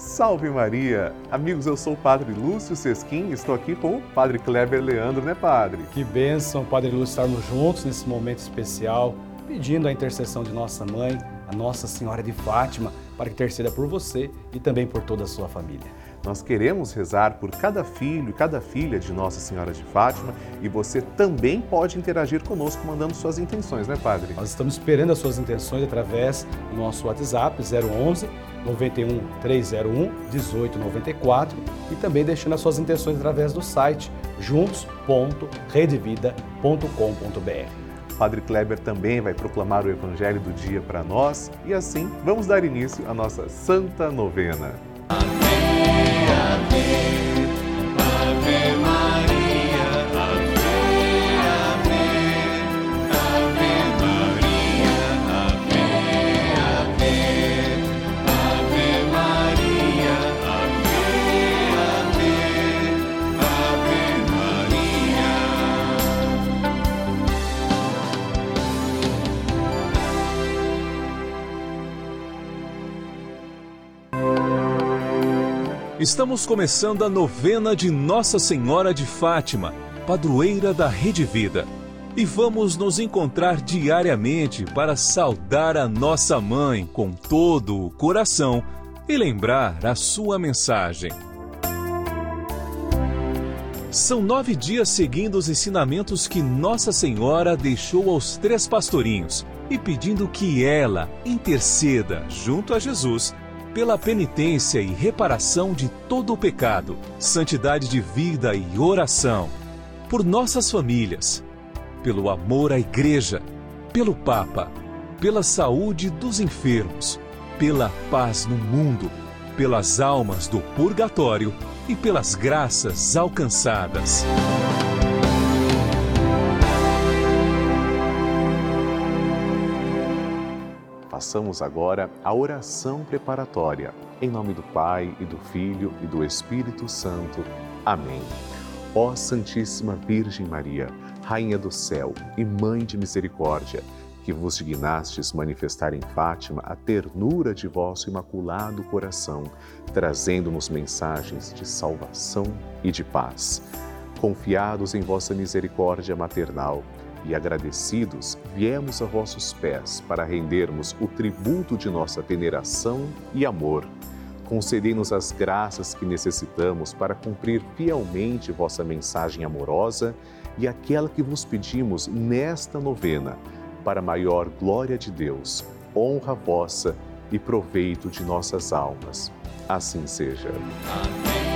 Salve Maria! Amigos, eu sou o Padre Lúcio Sesquim, estou aqui com o Padre Kleber Leandro, né Padre? Que bênção, Padre Lúcio, estarmos juntos nesse momento especial, pedindo a intercessão de nossa mãe, a Nossa Senhora de Fátima, para que interceda por você e também por toda a sua família. Nós queremos rezar por cada filho e cada filha de Nossa Senhora de Fátima e você também pode interagir conosco mandando suas intenções, né, Padre? Nós estamos esperando as suas intenções através do nosso WhatsApp 011 91 301 1894 e também deixando as suas intenções através do site juntos.redevida.com.br. Padre Kleber também vai proclamar o Evangelho do dia para nós e assim vamos dar início à nossa Santa Novena. Estamos começando a novena de Nossa Senhora de Fátima, padroeira da Rede Vida. E vamos nos encontrar diariamente para saudar a nossa mãe com todo o coração e lembrar a sua mensagem. São nove dias seguindo os ensinamentos que Nossa Senhora deixou aos três pastorinhos e pedindo que ela interceda junto a Jesus pela penitência e reparação de todo o pecado, santidade de vida e oração, por nossas famílias, pelo amor à Igreja, pelo Papa, pela saúde dos enfermos, pela paz no mundo, pelas almas do purgatório e pelas graças alcançadas. Façamos agora a oração preparatória. Em nome do Pai e do Filho e do Espírito Santo. Amém. Ó Santíssima Virgem Maria, Rainha do céu e Mãe de misericórdia, que vos dignastes manifestar em Fátima a ternura de vosso imaculado coração, trazendo-nos mensagens de salvação e de paz. Confiados em vossa misericórdia maternal, e agradecidos, viemos a vossos pés para rendermos o tributo de nossa veneração e amor. Concedei-nos as graças que necessitamos para cumprir fielmente vossa mensagem amorosa e aquela que vos pedimos nesta novena, para maior glória de Deus, honra vossa e proveito de nossas almas. Assim seja. Amém.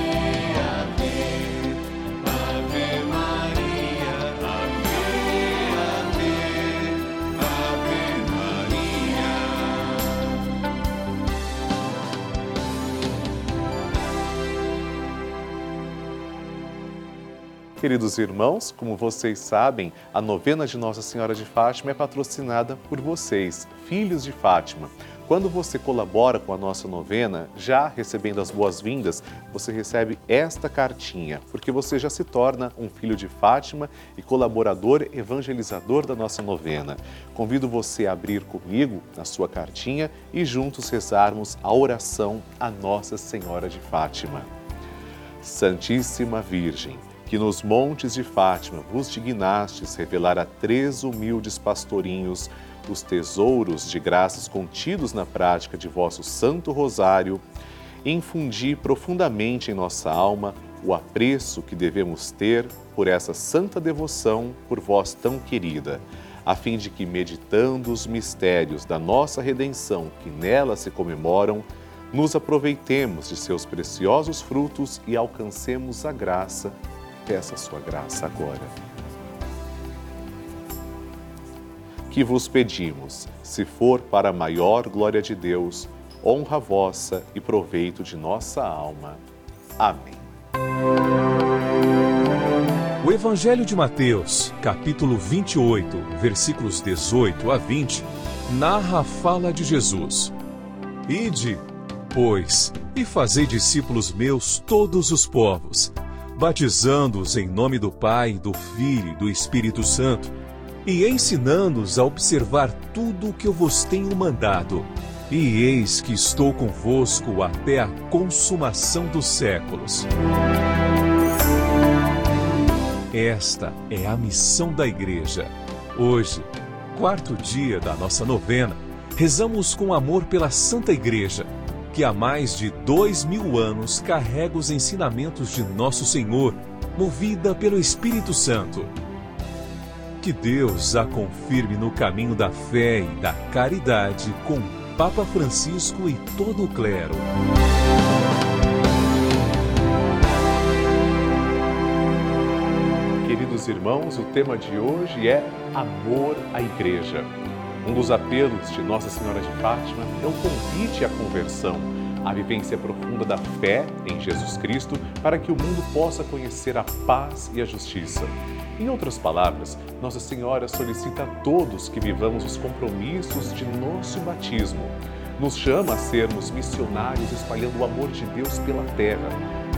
Queridos irmãos, como vocês sabem, a novena de Nossa Senhora de Fátima é patrocinada por vocês, filhos de Fátima. Quando você colabora com a nossa novena, já recebendo as boas-vindas, você recebe esta cartinha, porque você já se torna um filho de Fátima e colaborador evangelizador da nossa novena. Convido você a abrir comigo na sua cartinha e juntos rezarmos a oração a Nossa Senhora de Fátima. Santíssima Virgem, que nos montes de Fátima vos dignastes revelar a três humildes pastorinhos os tesouros de graças contidos na prática de vosso Santo Rosário, infundi profundamente em nossa alma o apreço que devemos ter por essa santa devoção por vós tão querida, a fim de que, meditando os mistérios da nossa redenção que nela se comemoram, nos aproveitemos de seus preciosos frutos e alcancemos a graça Peça sua graça agora. Que vos pedimos, se for para a maior glória de Deus, honra vossa e proveito de nossa alma. Amém. O Evangelho de Mateus, capítulo 28, versículos 18 a 20, narra a fala de Jesus. Ide, pois, e fazei discípulos meus todos os povos batizando-os em nome do Pai, do Filho e do Espírito Santo, e ensinando-os a observar tudo o que eu vos tenho mandado. e eis que estou convosco até a consumação dos séculos. Esta é a missão da Igreja. Hoje, quarto dia da nossa novena, rezamos com amor pela Santa Igreja, que há mais de dois mil anos carrega os ensinamentos de Nosso Senhor, movida pelo Espírito Santo. Que Deus a confirme no caminho da fé e da caridade com Papa Francisco e todo o clero. Queridos irmãos, o tema de hoje é Amor à Igreja. Um dos apelos de Nossa Senhora de Fátima é o convite à conversão, à vivência profunda da fé em Jesus Cristo, para que o mundo possa conhecer a paz e a justiça. Em outras palavras, Nossa Senhora solicita a todos que vivamos os compromissos de nosso batismo. Nos chama a sermos missionários espalhando o amor de Deus pela terra,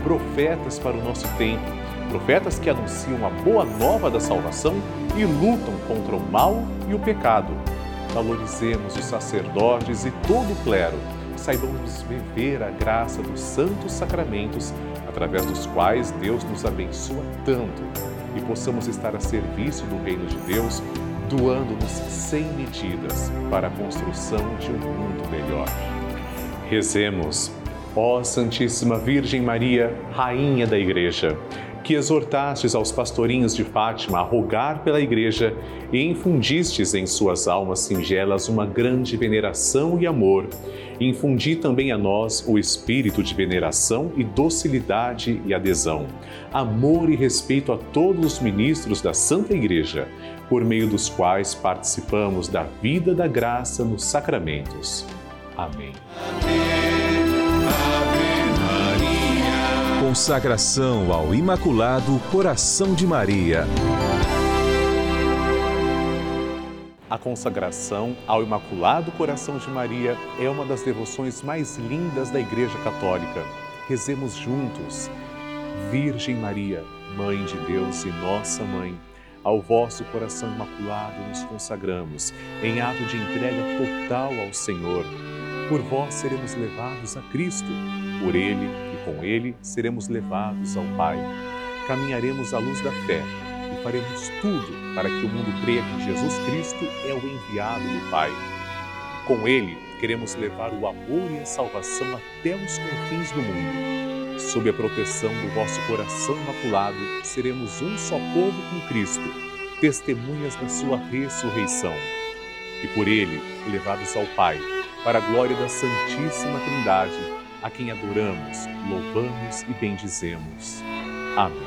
profetas para o nosso tempo, profetas que anunciam a boa nova da salvação e lutam contra o mal e o pecado. Valorizemos os sacerdotes e todo o clero, saibamos viver a graça dos santos sacramentos através dos quais Deus nos abençoa tanto e possamos estar a serviço do Reino de Deus, doando-nos sem medidas para a construção de um mundo melhor. Rezemos, ó Santíssima Virgem Maria, Rainha da Igreja, que exortastes aos pastorinhos de Fátima a rogar pela Igreja e infundistes em suas almas singelas uma grande veneração e amor infundi também a nós o espírito de veneração e docilidade e adesão, amor e respeito a todos os ministros da Santa Igreja, por meio dos quais participamos da vida da graça nos sacramentos. Amém. Consagração ao Imaculado Coração de Maria. A consagração ao Imaculado Coração de Maria é uma das devoções mais lindas da Igreja Católica. Rezemos juntos. Virgem Maria, Mãe de Deus e nossa Mãe, ao vosso coração imaculado nos consagramos, em ato de entrega total ao Senhor. Por vós seremos levados a Cristo, por Ele com Ele seremos levados ao Pai. Caminharemos à luz da fé e faremos tudo para que o mundo creia que Jesus Cristo é o enviado do Pai. Com ele, queremos levar o amor e a salvação até os confins do mundo. Sob a proteção do vosso coração imaculado, seremos um só povo com Cristo, testemunhas da sua ressurreição. E por ele, levados ao Pai, para a glória da Santíssima Trindade, a quem adoramos, louvamos e bendizemos. Amém.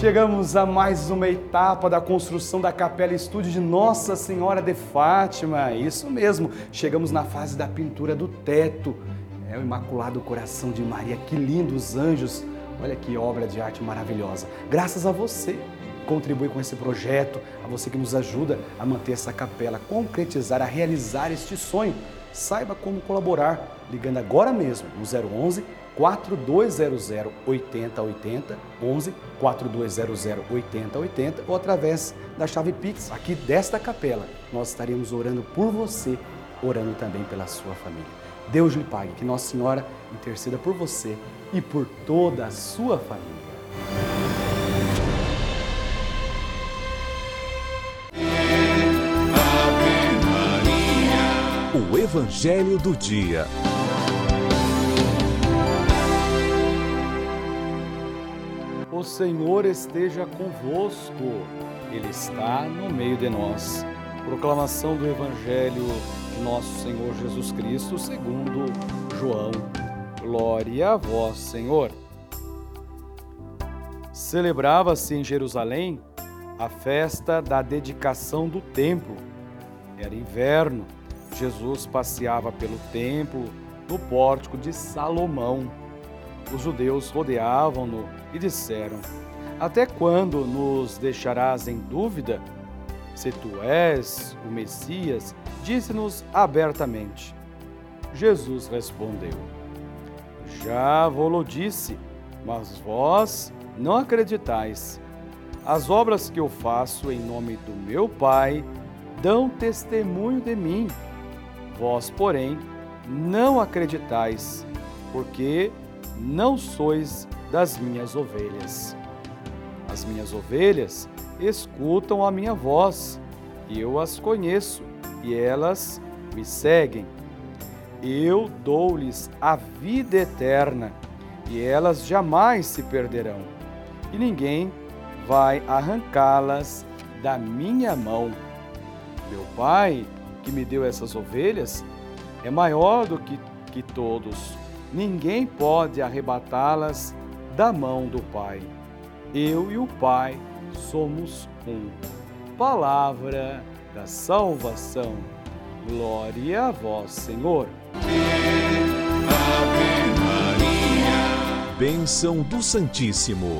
Chegamos a mais uma etapa da construção da Capela Estúdio de Nossa Senhora de Fátima. Isso mesmo, chegamos na fase da pintura do teto. É o Imaculado Coração de Maria, que lindo os anjos. Olha que obra de arte maravilhosa. Graças a você contribui com esse projeto, a você que nos ajuda a manter essa capela, concretizar, a realizar este sonho. Saiba como colaborar ligando agora mesmo no 011 4200 8080 11 4200 8080 ou através da chave Pix aqui desta capela. Nós estaremos orando por você, orando também pela sua família. Deus lhe pague, que Nossa Senhora interceda por você e por toda a sua família. Evangelho do Dia. O Senhor esteja convosco, Ele está no meio de nós. Proclamação do Evangelho de Nosso Senhor Jesus Cristo, segundo João. Glória a vós, Senhor. Celebrava-se em Jerusalém a festa da dedicação do templo. Era inverno. Jesus passeava pelo templo no pórtico de Salomão. Os judeus rodeavam-no e disseram: Até quando nos deixarás em dúvida? Se tu és o Messias, disse-nos abertamente. Jesus respondeu: Já vou-lo disse, mas vós não acreditais. As obras que eu faço em nome do meu Pai, dão testemunho de mim. Vós, porém, não acreditais, porque não sois das minhas ovelhas. As minhas ovelhas escutam a minha voz, e eu as conheço, e elas me seguem. Eu dou-lhes a vida eterna, e elas jamais se perderão, e ninguém vai arrancá-las da minha mão. Meu Pai, que me deu essas ovelhas, é maior do que, que todos. Ninguém pode arrebatá-las da mão do Pai. Eu e o Pai somos um. Palavra da salvação. Glória a vós, Senhor. Ave Maria. Bênção do Santíssimo.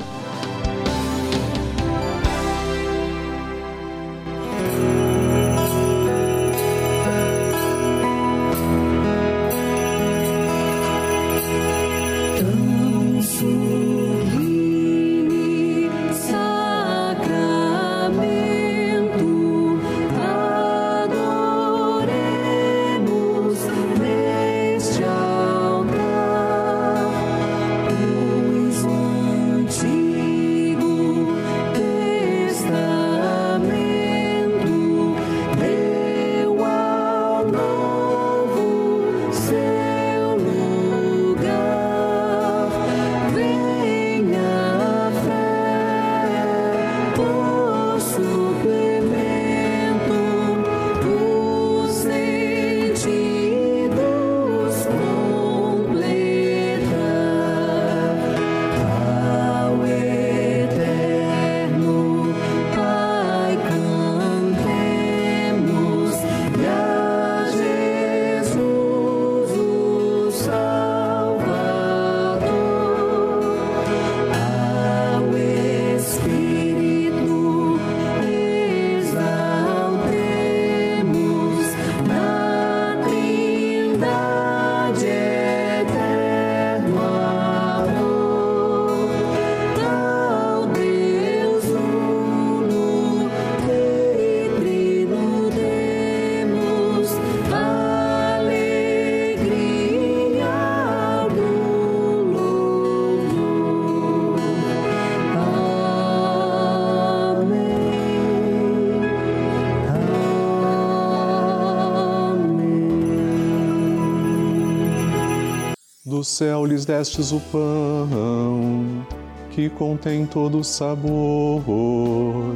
Céu lhes destes o pão, que contém todo sabor.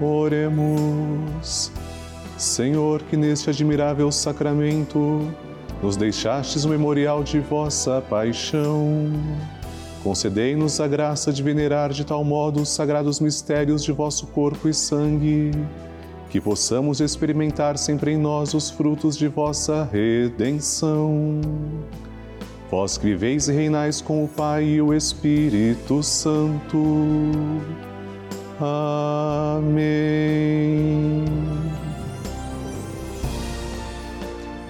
Oremos. Senhor, que neste admirável sacramento nos deixastes o memorial de vossa paixão. Concedei-nos a graça de venerar de tal modo os sagrados mistérios de vosso corpo e sangue, que possamos experimentar sempre em nós os frutos de vossa redenção Vós que viveis e reinais com o Pai e o Espírito Santo. Amém.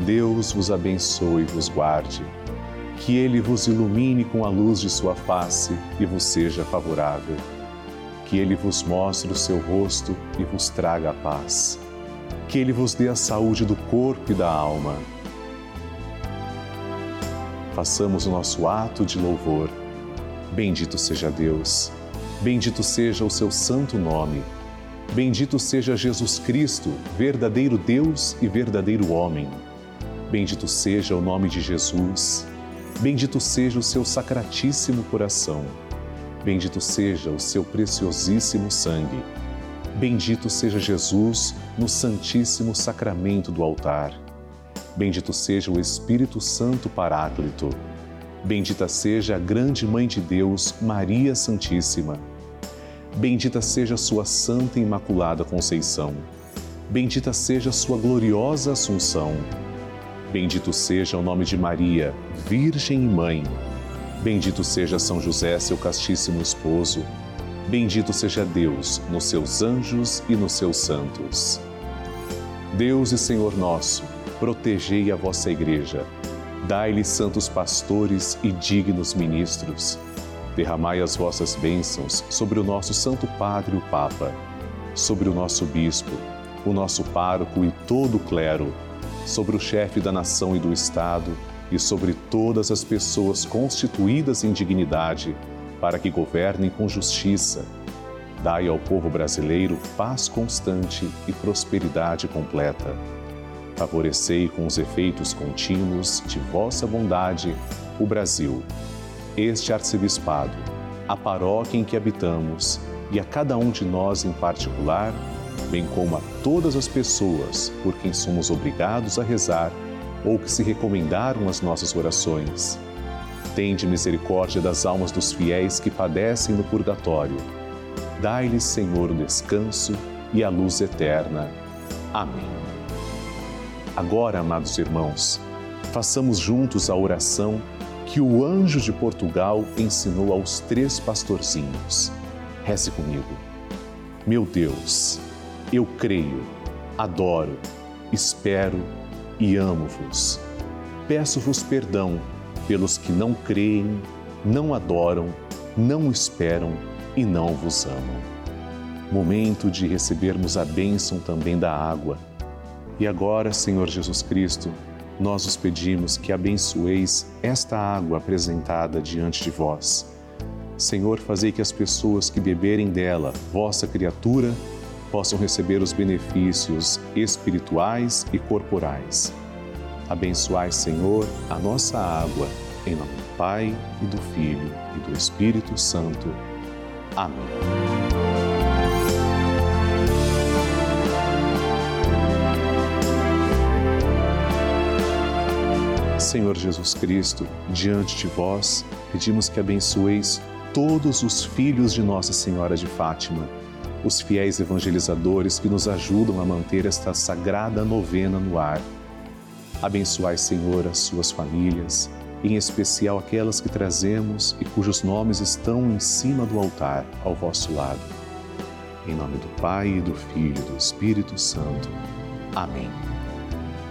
Deus vos abençoe e vos guarde. Que Ele vos ilumine com a luz de sua face e vos seja favorável. Que Ele vos mostre o seu rosto e vos traga a paz. Que Ele vos dê a saúde do corpo e da alma façamos o nosso ato de louvor. Bendito seja Deus, bendito seja o seu santo nome, bendito seja Jesus Cristo, verdadeiro Deus e verdadeiro homem. Bendito seja o nome de Jesus, bendito seja o seu sacratíssimo coração, bendito seja o seu preciosíssimo sangue. Bendito seja Jesus no Santíssimo Sacramento do altar. Bendito seja o Espírito Santo Paráclito. Bendita seja a grande Mãe de Deus, Maria Santíssima. Bendita seja sua Santa e Imaculada Conceição. Bendita seja sua gloriosa Assunção. Bendito seja o nome de Maria, Virgem e Mãe. Bendito seja São José, seu castíssimo esposo. Bendito seja Deus nos seus anjos e nos seus santos. Deus e Senhor nosso, protegei a vossa Igreja. Dai-lhe santos pastores e dignos ministros. Derramai as vossas bênçãos sobre o nosso Santo Padre, o Papa, sobre o nosso Bispo, o nosso pároco e todo o clero, sobre o chefe da nação e do Estado e sobre todas as pessoas constituídas em dignidade, para que governem com justiça. Dai ao povo brasileiro paz constante e prosperidade completa. Favorecei com os efeitos contínuos de vossa bondade o Brasil, este arcebispado, a paróquia em que habitamos e a cada um de nós em particular, bem como a todas as pessoas por quem somos obrigados a rezar ou que se recomendaram as nossas orações. Tende misericórdia das almas dos fiéis que padecem no purgatório. Dai-lhes, Senhor, o descanso e a luz eterna. Amém. Agora, amados irmãos, façamos juntos a oração que o anjo de Portugal ensinou aos três pastorzinhos. Reze comigo. Meu Deus, eu creio, adoro, espero e amo-vos. Peço-vos perdão pelos que não creem, não adoram, não esperam e não vos amam. Momento de recebermos a bênção também da água. E agora, Senhor Jesus Cristo, nós os pedimos que abençoeis esta água apresentada diante de vós. Senhor, fazei que as pessoas que beberem dela, vossa criatura, possam receber os benefícios espirituais e corporais. Abençoai, Senhor, a nossa água, em nome do Pai e do Filho e do Espírito Santo. Amém. Senhor Jesus Cristo, diante de vós, pedimos que abençoeis todos os filhos de Nossa Senhora de Fátima os fiéis evangelizadores que nos ajudam a manter esta sagrada novena no ar. Abençoai, Senhor, as suas famílias, em especial aquelas que trazemos e cujos nomes estão em cima do altar, ao vosso lado. Em nome do Pai, e do Filho e do Espírito Santo. Amém.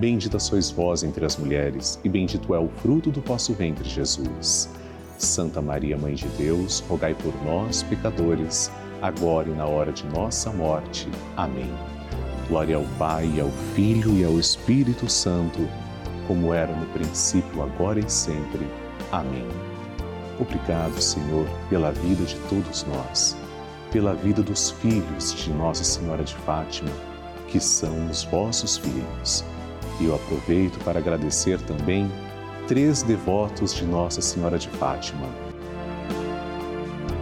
Bendita sois vós entre as mulheres, e bendito é o fruto do vosso ventre, Jesus. Santa Maria, Mãe de Deus, rogai por nós, pecadores, agora e na hora de nossa morte. Amém. Glória ao Pai, ao Filho e ao Espírito Santo, como era no princípio, agora e sempre. Amém. Obrigado, Senhor, pela vida de todos nós, pela vida dos filhos de Nossa Senhora de Fátima, que são os vossos filhos. E eu aproveito para agradecer também três devotos de Nossa Senhora de Fátima.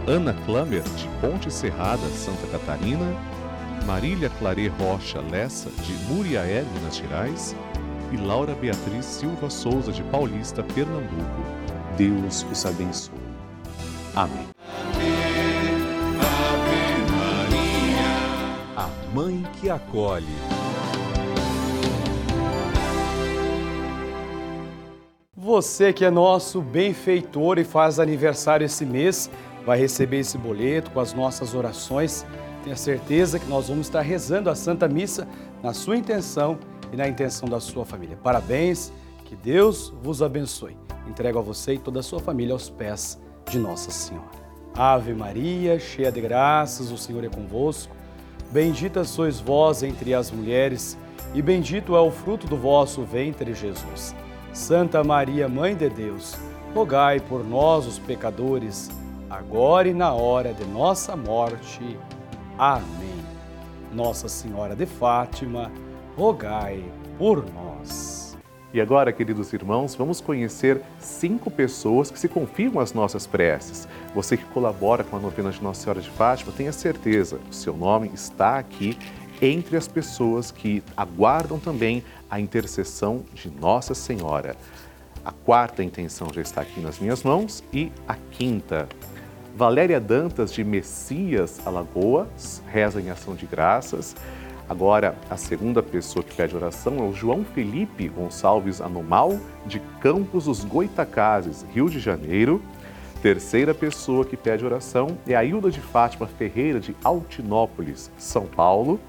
Ana Klammer, de Ponte Serrada, Santa Catarina, Marília Clare Rocha Lessa, de Muriaé, Minas Gerais, e Laura Beatriz Silva Souza, de Paulista, Pernambuco. Deus os abençoe. Amém. Ave Maria, a mãe que acolhe. Você que é nosso benfeitor e faz aniversário esse mês, vai receber esse boleto com as nossas orações Tenha certeza que nós vamos estar rezando a Santa Missa na sua intenção e na intenção da sua família. Parabéns, que Deus vos abençoe. Entrego a você e toda a sua família aos pés de Nossa Senhora. Ave Maria, cheia de graças, o Senhor é convosco. Bendita sois vós entre as mulheres, e bendito é o fruto do vosso ventre, Jesus. Santa Maria, Mãe de Deus, rogai por nós, os pecadores, agora e na hora de nossa morte. Amém. Nossa Senhora de Fátima, rogai por nós. E agora, queridos irmãos, vamos conhecer cinco pessoas que se confiam às nossas preces. Você que colabora com a novena de Nossa Senhora de Fátima, tenha certeza, o seu nome está aqui entre as pessoas que aguardam também a intercessão de Nossa Senhora. A quarta intenção já está aqui nas minhas mãos e a quinta Valéria Dantas, de Messias, Alagoas, reza em ação de graças. Agora, a segunda pessoa que pede oração é o João Felipe Gonçalves Anomal, de Campos dos Goitacazes, Rio de Janeiro. Terceira pessoa que pede oração é a Hilda de Fátima Ferreira, de Altinópolis, São Paulo.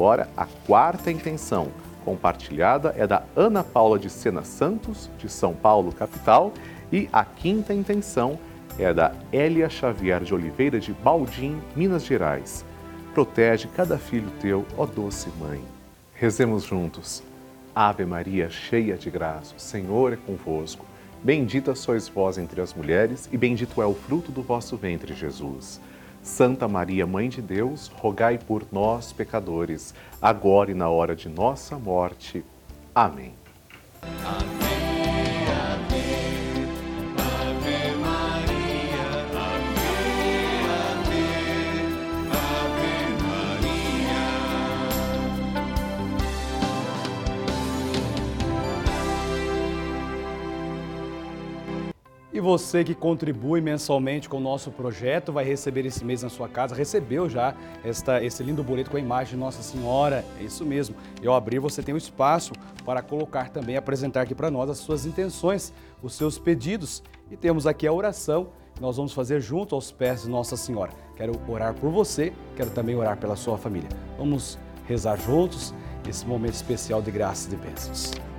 Agora, a quarta intenção compartilhada é da Ana Paula de Sena Santos, de São Paulo, capital. E a quinta intenção é da Hélia Xavier de Oliveira, de Baldim, Minas Gerais. Protege cada filho teu, ó doce mãe. Rezemos juntos. Ave Maria, cheia de graça, o Senhor é convosco. Bendita sois vós entre as mulheres, e bendito é o fruto do vosso ventre, Jesus. Santa Maria, Mãe de Deus, rogai por nós, pecadores, agora e na hora de nossa morte. Amém. Amém. E você que contribui mensalmente com o nosso projeto vai receber esse mês na sua casa, recebeu já esta, esse lindo boleto com a imagem de Nossa Senhora. É isso mesmo. E ao abrir você tem o um espaço para colocar também, apresentar aqui para nós as suas intenções, os seus pedidos. E temos aqui a oração que nós vamos fazer junto aos pés de Nossa Senhora. Quero orar por você, quero também orar pela sua família. Vamos rezar juntos esse momento especial de graças e bênçãos.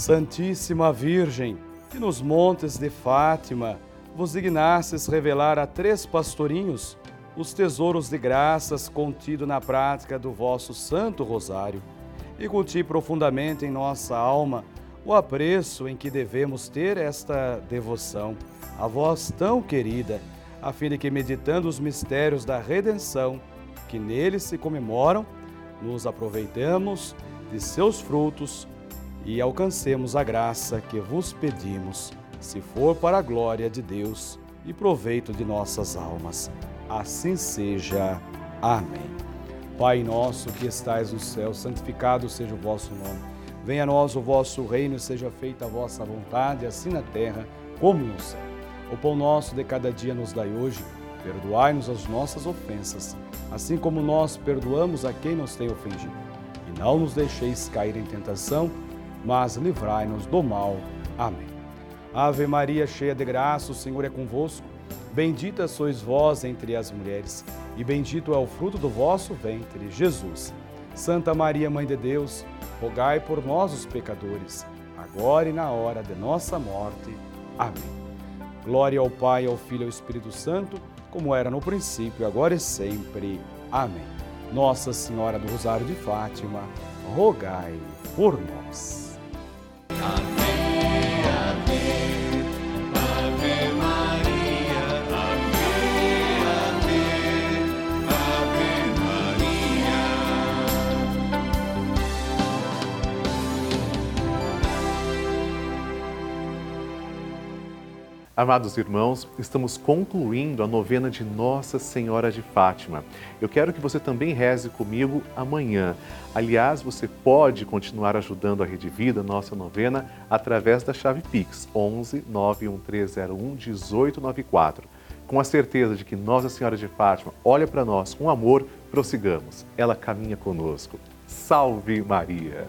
Santíssima Virgem, que nos montes de Fátima vos dignastes revelar a três pastorinhos os tesouros de graças contido na prática do vosso Santo Rosário, e culti profundamente em nossa alma o apreço em que devemos ter esta devoção, a vós tão querida, a fim de que, meditando os mistérios da redenção que neles se comemoram, nos aproveitamos de seus frutos e alcancemos a graça que vos pedimos, se for para a glória de Deus e proveito de nossas almas. Assim seja. Amém. Pai nosso que estais no céu, santificado seja o vosso nome. Venha a nós o vosso reino seja feita a vossa vontade, assim na terra como no céu. O pão nosso de cada dia nos dai hoje. Perdoai-nos as nossas ofensas, assim como nós perdoamos a quem nos tem ofendido. E não nos deixeis cair em tentação, mas livrai-nos do mal. Amém. Ave Maria, cheia de graça, o Senhor é convosco. Bendita sois vós entre as mulheres, e bendito é o fruto do vosso ventre, Jesus. Santa Maria, Mãe de Deus, rogai por nós, os pecadores, agora e na hora de nossa morte. Amém. Glória ao Pai, ao Filho e ao Espírito Santo, como era no princípio, agora e sempre. Amém. Nossa Senhora do Rosário de Fátima, rogai por nós. Um. Amados irmãos, estamos concluindo a novena de Nossa Senhora de Fátima. Eu quero que você também reze comigo amanhã. Aliás, você pode continuar ajudando a Rede Vida, nossa novena, através da chave Pix 11 91301 1894. Com a certeza de que Nossa Senhora de Fátima olha para nós com amor, prossigamos. Ela caminha conosco. Salve Maria!